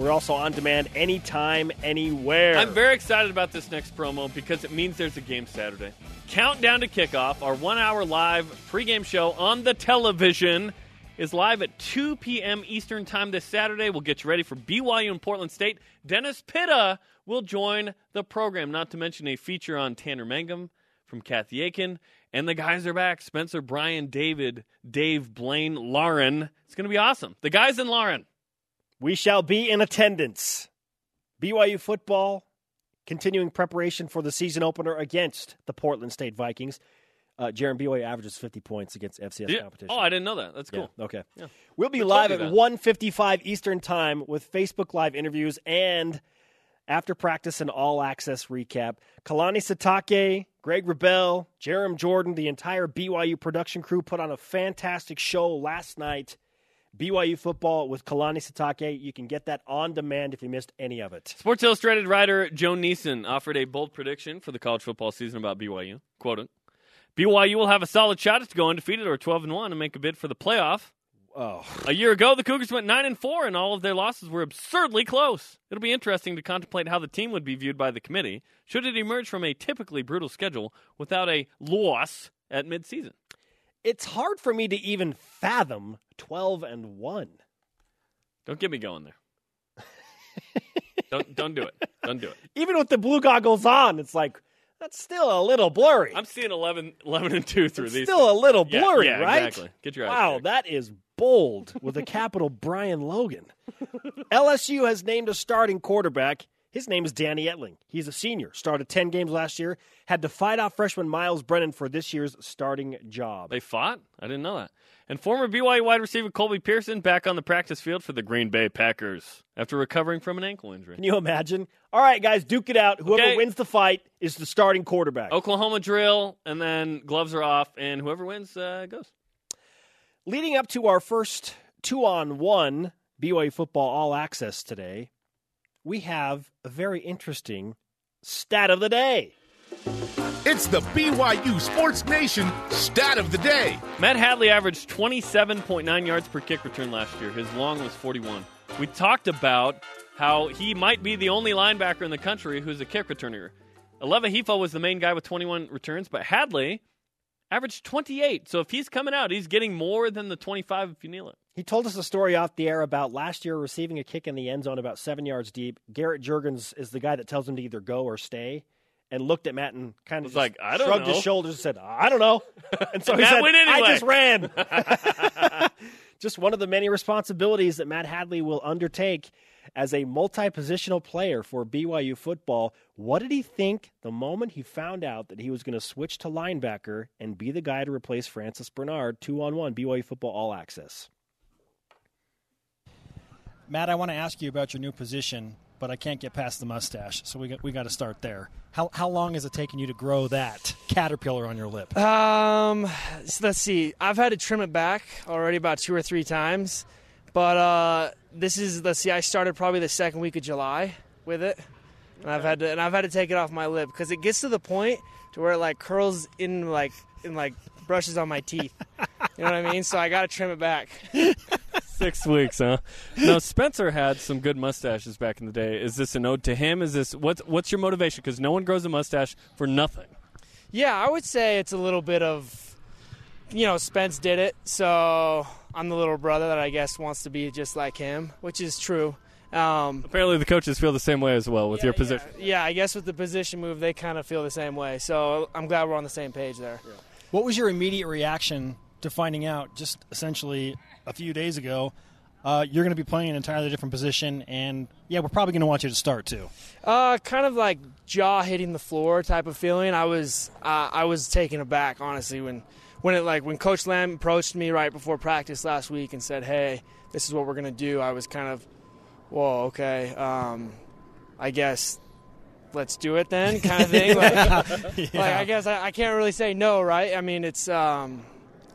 We're also on demand anytime, anywhere. I'm very excited about this next promo because it means there's a game Saturday. Countdown to kickoff, our one hour live pregame show on the television is live at 2 p.m. Eastern Time this Saturday. We'll get you ready for BYU and Portland State. Dennis Pitta will join the program, not to mention a feature on Tanner Mangum from Kathy Aiken. And the guys are back Spencer, Brian, David, Dave, Blaine, Lauren. It's going to be awesome. The guys and Lauren. We shall be in attendance. BYU football continuing preparation for the season opener against the Portland State Vikings. Uh, Jarom BYU averages 50 points against FCS Yeah. competition. Oh, I didn't know that. That's cool. Yeah, okay. Yeah. We'll be Who live at you 1:55 Eastern Time with Facebook Live interviews and after practice and all access recap. Kalani Sitake, Greg Wrubell, Jarom Jordan, the entire BYU production crew put on a fantastic show last night. BYU football with Kalani Sitake. You can get that on demand if you missed any of it. Sports Illustrated writer Joe Niesen offered a bold prediction for the college football season about BYU. Quoting, BYU will have a solid shot to go undefeated or 12 and 1 and make a bid for the playoff. Oh, A year ago, the Cougars went 9 and 4 and all of their losses were absurdly close. It'll be interesting to contemplate how the team would be viewed by the committee should it emerge from a typically brutal schedule without a loss at midseason. It's hard for me to even fathom 12 and 1. Don't get me going there. don't don't do it. Don't do it. Even with the blue goggles on, it's like that's still a little blurry. I'm seeing 11, 11 and 2 through It's these. still a little Yeah, blurry, yeah, right? exactly. Get your eyes Wow, checked. that is bold with a capital Brian Logan. LSU has named a starting quarterback. His name is Danny Etling. He's a senior, started 10 games last year, had to fight off freshman Myles Brennan for this year's starting job. They fought? I didn't know that. And former BYU wide receiver Colby Pearson back on the practice field for the Green Bay Packers after recovering from an ankle injury. Can you imagine? All right, guys, duke it out. Whoever Okay. wins the fight is the starting quarterback. Oklahoma drill, and then gloves are off, and whoever wins uh, goes. Leading up to our first two on one BYU football all access today, we have a very interesting stat of the day. It's the BYU Sports Nation stat of the day. Matt Hadley averaged 27.9 yards per kick return last year. His long was 41. We talked about how he might be the only linebacker in the country who's a kick returner. Aleva Hifo was the main guy with 21 returns, but Hadley averaged 28. So if he's coming out, he's getting more than the 25 if you kneel it. He told us a story off the air about last year receiving a kick in the end zone about seven yards deep. Garrett Jurgens is the guy that tells him to either go or stay, and looked at Matt and kind of Was like, "I don't shrugged know." his shoulders and said, "I don't know." And so he said, went "I just ran." just one of the many responsibilities that Matt Hadley will undertake as a multi-positional player for BYU football. What did he think the moment he found out that he was going to switch to linebacker and be the guy to replace Francis Bernard two on one BYU football all access? Matt, I want to ask you about your new position, but I can't get past the mustache, so we got, we got to start there. How, how long has it taken you to grow that caterpillar on your lip? Um, so let's see. I've had to trim it back already about two or three times, but uh, this is let's see. I started probably the second week of July with it, and I've had to and I've had to take it off my lip because it gets to the point to where it like curls in like in like brushes on my teeth. You know what I mean? So I got to trim it back. Six weeks, huh? Now Spencer had some good mustaches back in the day. Is this an ode to him? Is this what's what's your motivation? Because no one grows a mustache for nothing. Yeah, I would say it's a little bit of, you know, Spence did it, so I'm the little brother that I guess wants to be just like him, which is true. Um, Apparently, the coaches feel the same way as well with your position. yeah, I guess with the position move, they kind of feel the same way. So I'm glad we're on the same page there. What was your immediate reaction to finding out just essentially a few days ago uh, you're going to be playing an entirely different position, and yeah, we're probably going to want you to start too? Uh, kind of like jaw hitting the floor type of feeling. I was uh, I was taken aback honestly when when it like when Coach Lamb approached me right before practice last week and said, "Hey, this is what we're gonna do." I was kind of, whoa, okay, um, I guess let's do it then, kind of thing. like, like, I guess I, I can't really say no, right? I mean, it's um,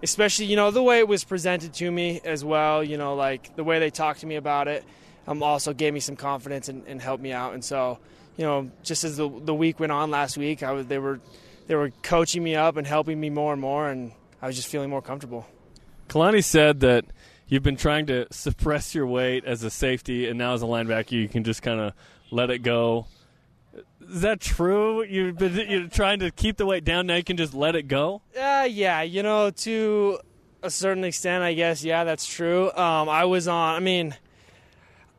especially you know the way it was presented to me as well. You know, like the way they talked to me about it, um, also gave me some confidence and, and helped me out. And so, you know, just as the the week went on last week, I was they were they were coaching me up and helping me more and more, and I was just feeling more comfortable. Kalani said that you've been trying to suppress your weight as a safety, and now as a linebacker, you can just kind of let it go. Is that true? You've been you're trying to keep the weight down. Now you can just let it go. Uh, yeah, you know, to a certain extent, I guess. Yeah, that's true. Um, I was on. I mean,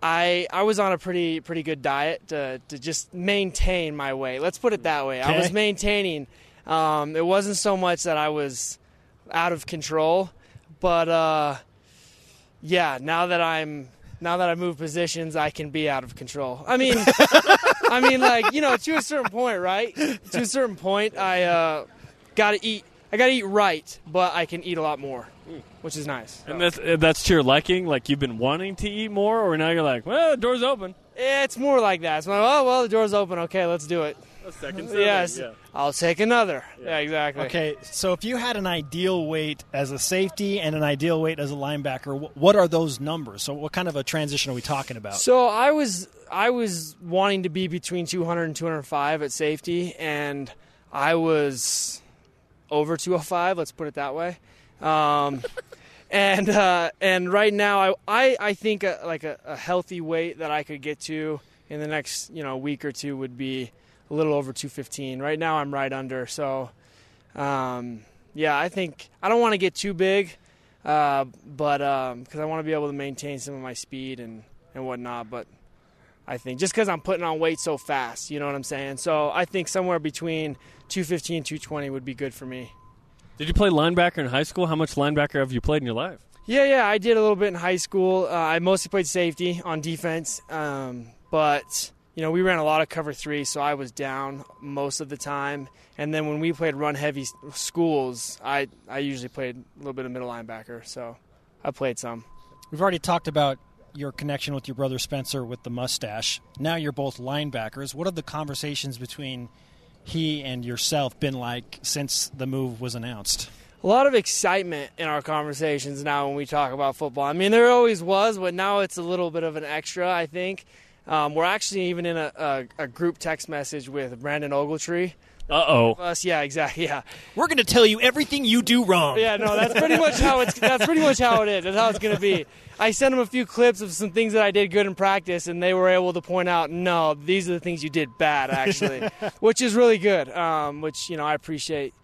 I I was on a pretty pretty good diet to to just maintain my weight. Let's put it that way. I was maintaining. Um, it wasn't so much that I was out of control, but uh, yeah, now that I'm now that I move positions, I can be out of control. I mean, I mean, like you know, to a certain point, right? To a certain point, I uh, got to eat. I got to eat right, but I can eat a lot more, which is nice. And that's uh, that's to your liking. Like you've been wanting to eat more, or now you're like, well, the door's open. It's more like that. It's like, oh well, the door's open. Okay, let's do it. A second Yes, I'll take another. Yeah, exactly. Okay, so if you had an ideal weight as a safety and an ideal weight as a linebacker, what are those numbers? So, what kind of a transition are we talking about? So I was I was wanting to be between 200 and 205 at safety, and I was over 205. Let's put it that way. Um, and uh, and right now, I I, I think a, like a, a healthy weight that I could get to in the next you know week or two would be a little over 215. Right now, I'm right under. So um, yeah, I think I don't want to get too big, uh, but because I want to be able to maintain some of my speed and and whatnot. But I think just because I'm putting on weight so fast, you know what I'm saying. So I think somewhere between 215 and 220 would be good for me. Did you play linebacker in high school? How much linebacker have you played in your life? Yeah, yeah, I did a little bit in high school. Uh, I mostly played safety on defense, um, but you know we ran a lot of cover three, so I was down most of the time. And then when we played run heavy schools, I I usually played a little bit of middle linebacker, so I played some. We've already talked about your connection with your brother Spencer with the mustache. Now you're both linebackers. What have the conversations between he and yourself been like since the move was announced? a lot of excitement in our conversations now when we talk about football. I mean, there always was, but now it's a little bit of an extra, I think. Um, we're actually even in a, a, a group text message with Brandon Ogletree. Uh oh. Us, yeah, exactly, yeah, We're going to tell you everything you do wrong. yeah. No, that's pretty much how it's. That's pretty much how it is. That's how it's going to be. I sent him a few clips of some things that I did good in practice, and they were able to point out, no, these are the things you did bad, actually, which is really good. Um, which you know I appreciate.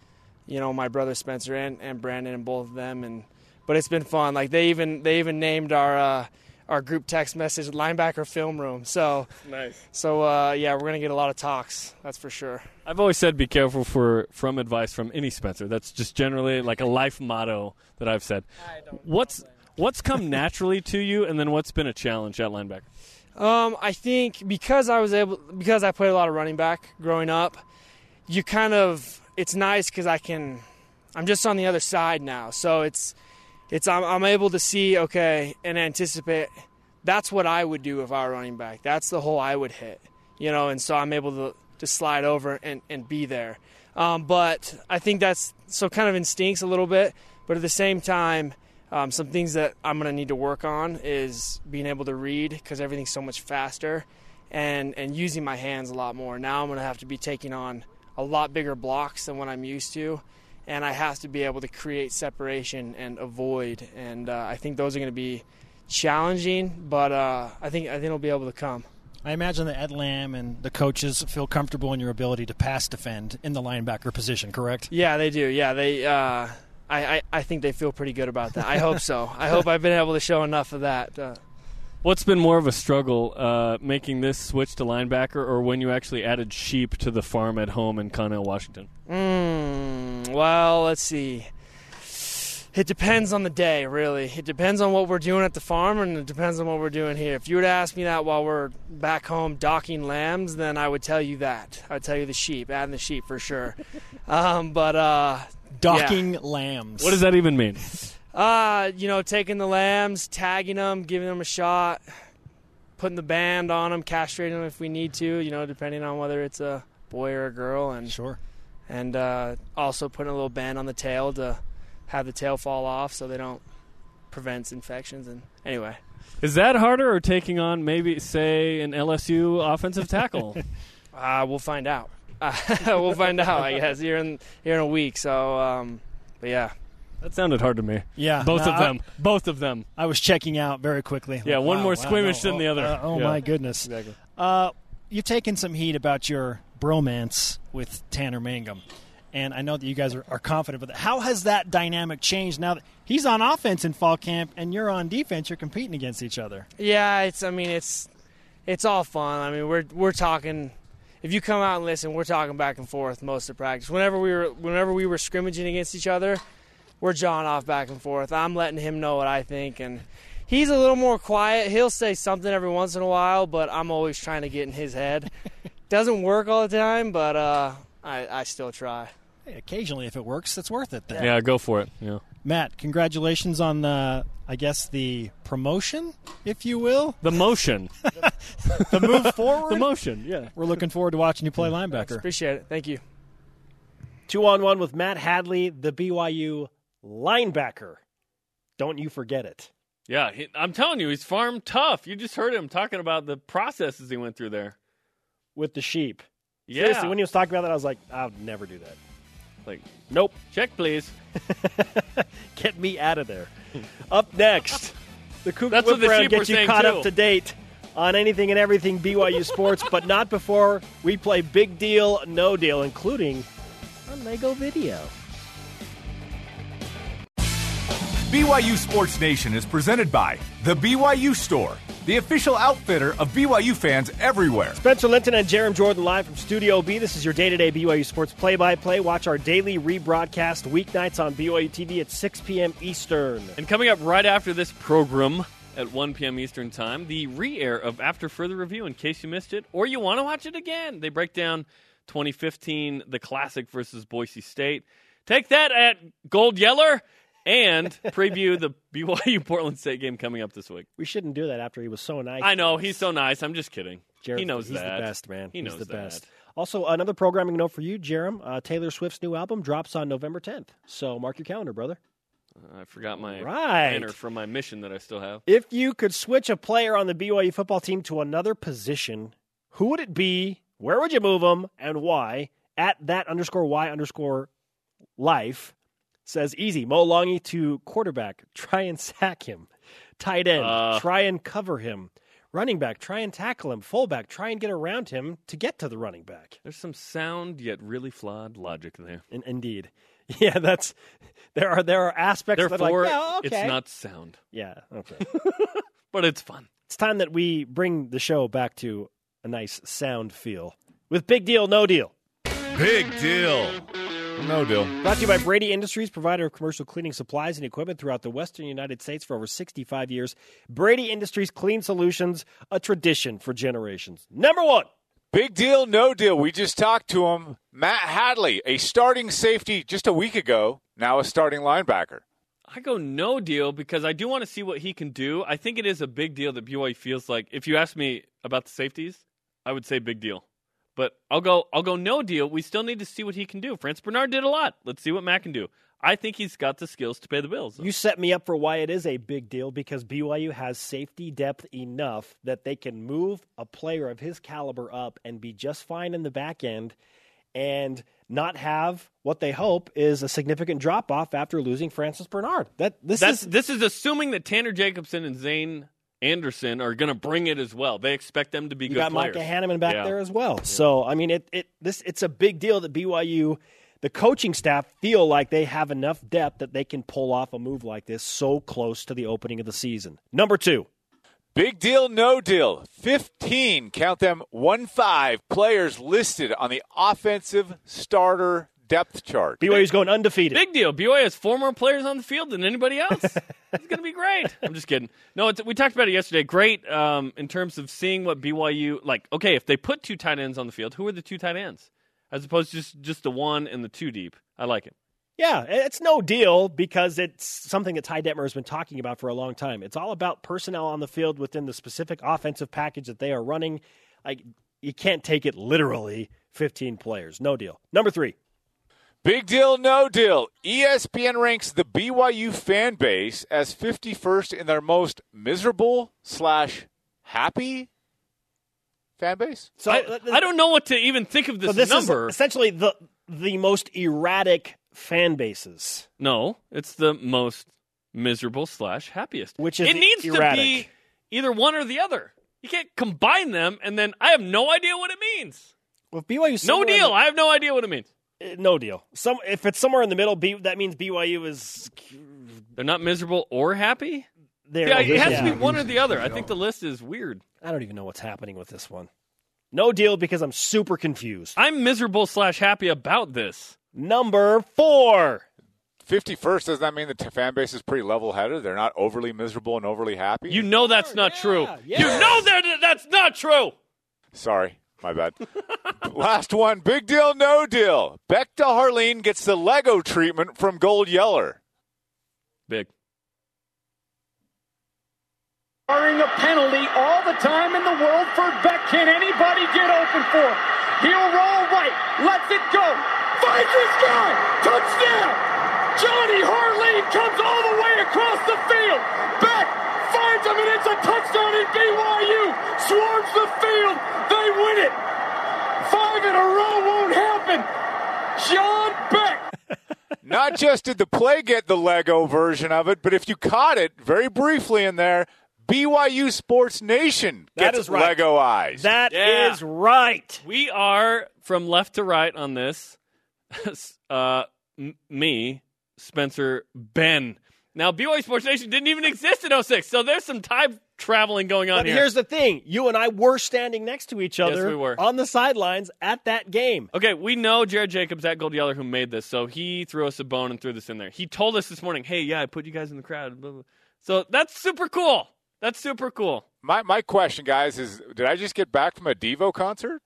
You know my brother Spencer and, and Brandon and both of them, and but it's been fun. Like they even they even named our uh, our group text message linebacker film room. So Nice. so uh, yeah, we're gonna get a lot of talks. That's for sure. I've always said be careful for from advice from any Spencer. That's just generally like a life motto that I've said. What's what's come naturally to you, and then what's been a challenge at linebacker? Um, I think because I was able because I played a lot of running back growing up, you kind of it's nice because I can I'm just on the other side now, so it's it's I'm, I'm able to see okay and anticipate. That's what I would do if I were running back. That's the hole I would hit, you know, and so I'm able to to slide over and and be there. Um, but I think that's so kind of instincts a little bit, but at the same time. Um, some things that I'm going to need to work on is being able to read because everything's so much faster and, and using my hands a lot more. Now I'm going to have to be taking on a lot bigger blocks than what I'm used to, and I have to be able to create separation and avoid. And uh, I think those are going to be challenging, but uh, I think I think it'll be able to come. I imagine that Ed Lamb and the coaches feel comfortable in your ability to pass defend in the linebacker position, correct? Yeah, they do. Yeah, they. Uh, I, I I think they feel pretty good about that. I hope so. I hope I've been able to show enough of that. Uh, What's been more of a struggle, uh, making this switch to linebacker, or when you actually added sheep to the farm at home in Connell, Washington? Mm, well, let's see. It depends on the day, really. It depends on what we're doing at the farm, and it depends on what we're doing here. If you were to ask me that while we're back home docking lambs, then I would tell you that. I would tell you the sheep, adding the sheep for sure. um, but uh, Docking lambs. What does that even mean? uh, you know, taking the lambs, tagging them, giving them a shot, putting the band on them, castrating them if we need to. You know, depending on whether it's a boy or a girl, and Sure. And uh, also putting a little band on the tail to have the tail fall off so they don't prevents infections. And anyway, Is that harder, or taking on maybe say an LSU offensive tackle? uh, we'll find out. Uh, we'll find out, I guess, here in here in a week. So, um, but yeah, That sounded hard to me. Yeah, both no, of I- them. both of them. I was checking out very quickly. Yeah, Like, one wow, more wow, squeamish no, than the oh, other. uh, oh Yeah. my goodness! Exactly. Uh, you've taken some heat about your bromance with Tanner Mangum, and I know that you guys are, are confident with it. How has that dynamic changed now that he's on offense in fall camp and you're on defense? You're competing against each other. Yeah, it's. I mean, it's it's all fun. I mean, we're we're talking. If you come out and listen, we're talking back and forth most of the practice. Whenever we were whenever we were scrimmaging against each other, we're jawing off back and forth. I'm letting him know what I think, and he's a little more quiet. He'll say something every once in a while, but I'm always trying to get in his head. Doesn't work all the time, but uh, I I still try. Hey, occasionally, if it works, it's worth it. Then. Yeah, go for it. Yeah. Matt, congratulations on the, I guess the promotion, if you will, The motion. the move forward. the motion. Yeah. We're looking forward to watching you play linebacker. Appreciate it. Thank you. Two on one with Matt Hadley, the BYU linebacker. Don't you forget it. Yeah, he, I'm telling you, he's farm tough. You just heard him talking about the processes he went through there. With the sheep. Yeah. Seriously, when he was talking about that, I was like, I would never do that. like, Nope. check, please. Get me out of there. up next, the Cougar That's what Whip the Round gets you caught too. up to date on anything and everything BYU sports, but not before we play Big Deal, No Deal, including a Lego video. BYU Sports Nation is presented by The BYU Store, the official outfitter of BYU fans everywhere. Spencer Linton and Jarom Jordan live from Studio B. This is your day to day BYU Sports play by play. Watch our daily rebroadcast weeknights on BYU TV at 6 p.m. Eastern. And coming up right after this program at 1 p.m. Eastern Time, the re air of After Further Review in case you missed it or you want to watch it again. They break down 2015, the Classic versus Boise State. Take that at Gold Yeller and preview the BYU Portland State game coming up this week. We shouldn't do that after he was so nice. I know, he's so nice. I'm just kidding. Jared, he knows he's that. the best, man. He he's knows the that. best. Also, another programming note for you, Jarom. Uh, Taylor Swift's new album drops on November 10th. So mark your calendar, brother. I forgot my Right. banner from my mission that I still have. If you could switch a player on the BYU football team to another position, who would it be? Where would you move them, and why? At that underscore y underscore life says easy. Mo Langi to quarterback. Try and sack him. Tight end. Uh. try and cover him. Running back. Try and tackle him. Fullback. Try and get around him to get to the running back. There's some sound yet really flawed logic there. In, indeed. Yeah, that's there are there are aspects that Therefore, are like, yeah, okay. it's not sound, Yeah, okay. but it's fun. it's time that we bring the show back to a nice sound feel with Big Deal, No Deal. Big deal. No deal. Brought to you by Brady Industries, provider of commercial cleaning supplies and equipment throughout the western United States for over 65 years. Brady Industries Clean Solutions, a tradition for generations. Number one. Big deal, no deal. We just talked to him. Matt Hadley, a starting safety just a week ago, now a starting linebacker. I go no deal because I do want to see what he can do. I think it is a big deal that BYU feels like. If you ask me about the safeties, I would say big deal. But I'll go I'll go no deal. We still need to see what he can do. France Bernard did a lot. Let's see what Matt can do. I think he's got the skills to pay the bills. You set me up for why it is a big deal because BYU has safety depth enough that they can move a player of his caliber up and be just fine in the back end and not have what they hope is a significant drop off after losing Francis Bernard. That this That's is this is assuming that Tanner Jacobson and Zane Anderson are going to bring it as well. They expect them to be you good got players. Micah Hannemann back Yeah. there as well. So I mean it it this it's a big deal that BYU the coaching staff feel like they have enough depth that they can pull off a move like this so close to the opening of the season. Number 2. Big deal, no deal. 15, count them, 1 5 players listed on the offensive starter depth chart. BYU's going undefeated. Big deal. BYU has four more players on the field than anybody else. it's going to be great. I'm just kidding. No, it's, we talked about it yesterday. Great um, in terms of seeing what BYU like. Okay, if they put two tight ends on the field, who are the two tight ends as opposed to just just the one and the two deep? I like it. Yeah, it's no deal because it's something that Ty Detmer has been talking about for a long time. It's all about personnel on the field within the specific offensive package that they are running. Like you can't take it literally 15 players. No deal. Number 3. Big deal, no deal. ESPN ranks the BYU fan base as 51st in their most miserable slash happy fan base. So I, uh, I don't know what to even think of this, so this number. is essentially the the most erratic fan bases. No, it's the most miserable slash happiest. Which is it needs erratic. to be either one or the other. You can't combine them, and then I have no idea what it means. Well, BYU No deal. the- I have no idea what it means. No deal. Some if it's somewhere in the middle, B, that means BYU is They're not miserable or happy. there. Yeah, it has to be one or the other. I think the list is weird. I don't even know what's happening with this one. No deal because I'm super confused. I'm miserable slash happy about this. Number four. 51st, does that mean the t- fan base is pretty level headed? They're not overly miserable and overly happy? You know that's not true. yeah. You know that that's not true. Sorry, my bad. Last one, big deal, no deal. Beck to Harline gets the Lego treatment from Gold Yeller. Big. Barring a penalty all the time in the world for Beck. Can anybody get open for him? He'll roll right, lets it go, finds his guy, touchdown! Johnny Harline comes all the way across the field. Beck finds him, and it's a touchdown in BYU. Swarms the field, they win it. Five in a row won't happen. John Beck. Not just did the play get the Lego version of it, but if you caught it very briefly in there, BYU Sports Nation That gets is right. Lego eyes. That is Yeah. right. We are from left to right on this. uh, m- me, Spencer, Ben. Now, BYU Sports Nation didn't even exist in 06, so there's some time traveling going on But here. here's the thing: you and I were standing next to each other yes, we were. on the sidelines at that game. Okay, we know Jared Jacobs at Gold Yeller who made this, so he threw us a bone and threw this in there. He told us this morning, "Hey, yeah, I put you guys in the crowd." Blah, blah. So that's super cool. That's super cool. my my question, guys, is did I just get back from a Devo concert?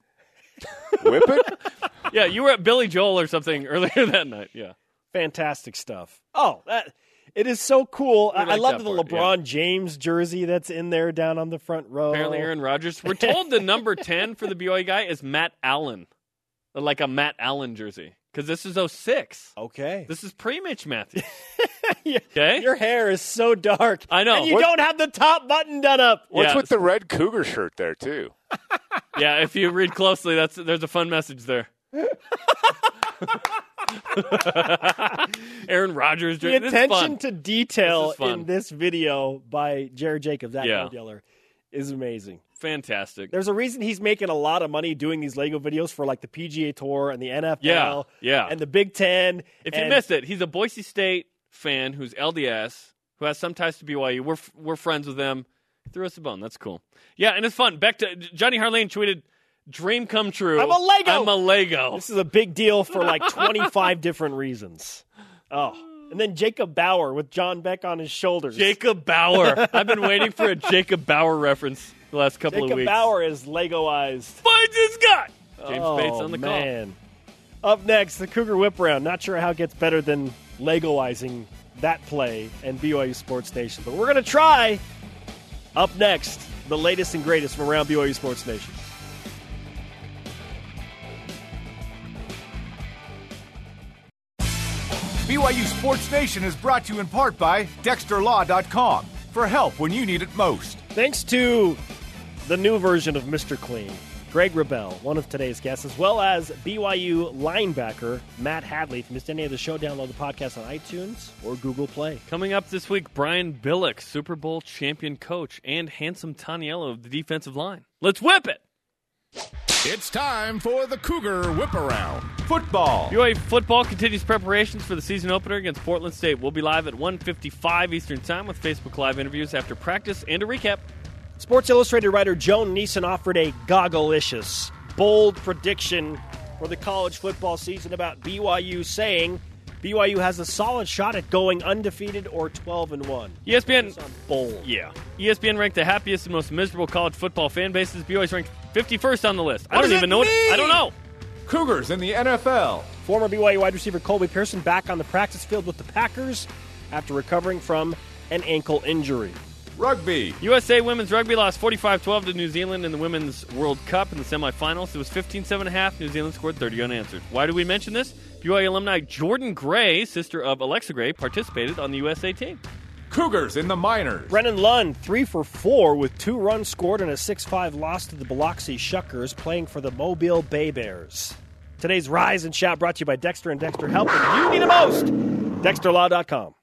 Whip it? Yeah, you were at Billy Joel or something earlier that night. Yeah, Fantastic stuff. Oh, that it is so cool. I, I love the part, LeBron James jersey that's in there down on the front row. apparently Aaron Rodgers. We're told the number ten for the BYU guy is Matt Allen, like a Matt Allen jersey, because this is 06. Okay. This is pre Mitch Mathews. Yeah, Okay. Your hair is so dark. I know. And you What- don't have the top button done up. What's Yeah. with the red cougar shirt there too? yeah, if you read closely, that's there's a fun message there. Aaron Rodgers. The jersey. This is fun. attention to detail This in this video by Jared Jacobs at Yeah. Gold Yeller is amazing. Fantastic. There's a reason he's making a lot of money doing these Lego videos for like the PGA Tour and the NFL Yeah, yeah. and the Big Ten. If you missed it, he's a Boise State fan who's LDS, who has some ties to BYU. We're we're friends with them. He threw us a bone. That's cool. Yeah, and it's fun. Back to Johnny Harline tweeted, "Dream come true. I'm a Lego." I'm a Lego." This is a big deal for like 25 different reasons. Oh. And then Jacob Bauer with John Beck on his shoulders. Jacob Bauer. I've been waiting for a Jacob Bauer reference the last couple Jacob of weeks. Bauer is Legoized. finds his guy. James oh, Bates on the call. man. Up next, the Cougar Whip Round. Not sure how it gets better than Legoizing that play and BYU Sports Nation, but we're going to try. Up next, the latest and greatest from around BYU Sports Nation. BYU Sports Nation is brought to you in part by DexterLaw.com for help when you need it most. Thanks to the new version of Mr. Clean, Greg Wrubell, one of today's guests, as well as BYU linebacker Matt Hadley. If you missed any of the show, download the podcast on iTunes or Google Play. Coming up this week, Brian Billick, Super Bowl champion coach, and handsome Tanielu of the defensive line. Let's whip it. It's time for the Cougar Whip Around. Football. BYU football continues preparations for the season opener against Portland State. We'll be live at 1:55 Eastern Time with Facebook Live interviews after practice and a recap. Sports Illustrated writer Joan Niesen offered a gogglicious, bold prediction for the college football season about BYU, saying BYU has a solid shot at going undefeated or 12 and 1. ESPN Bold. Yeah. ESPN ranked the happiest and most miserable college football fan bases. BYU's ranked 51st on the list. I don't does even that know what? I don't know. Cougars in the NFL. Former BYU wide receiver Colby Pearson back on the practice field with the Packers after recovering from an ankle injury. Rugby. USA women's rugby lost 45-12 to New Zealand in the Women's World Cup in the semifinals. It was 15-7.5. New Zealand scored 30 unanswered. Why do we mention this? BYU alumni Jordan Gray, sister of Alexa Gray, participated on the USA team. Cougars in the minors. Brennon Lund, three for four with two runs scored and a 6 5 loss to the Biloxi Shuckers, playing for the Mobile Bay Bears. Today's Rise and Shout brought to you by Dexter and Dexter Help. And you need the most. DexterLaw.com.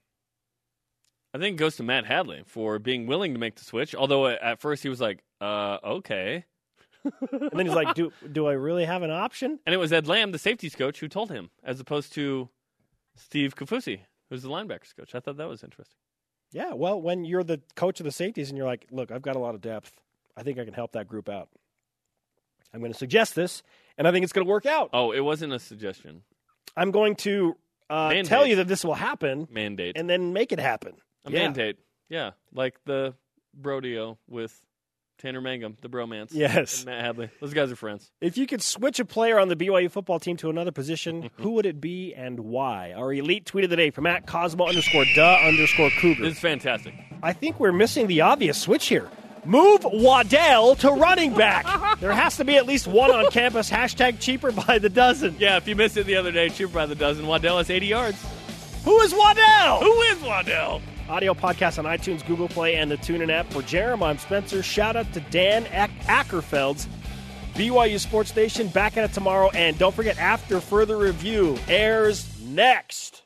I think it goes to Matt Hadley for being willing to make the switch. Although at first he was like, uh, okay. And then he's like, do, do I really have an option? And it was Ed Lamb, the safeties coach, who told him, as opposed to Steve Kaufusi, who's the linebackers coach. I thought that was interesting. Yeah, well, when you're the coach of the safeties and you're like, look, I've got a lot of depth. I think I can help that group out. I'm going to suggest this, and I think it's going to work out. Oh, it wasn't a suggestion. I'm going to uh, tell you that this will happen Mandate. and then make it happen. a Yeah. mandate. Yeah. Like the Brodeo with Tanner Mangum, the bromance. Yes. And Matt Hadley. Those guys are friends. If you could switch a player on the BYU football team to another position, who would it be and why? Our elite tweet of the day from at Cosmo underscore duh underscore cougar. This is fantastic. I think we're missing the obvious switch here. Move Waddell to running back. there has to be at least one on campus. Hashtag cheaper by the dozen. Yeah, if you missed it the other day, cheaper by the dozen. Waddell has 80 yards. Who is Waddell? Who is Waddell? Audio podcast on iTunes, Google Play, and the TuneIn app. For Jarom, I'm Spencer. Shout out to Dan Ac- Ackerfelds, BYU Sports Station. Back at it tomorrow. And don't forget, after further review airs next.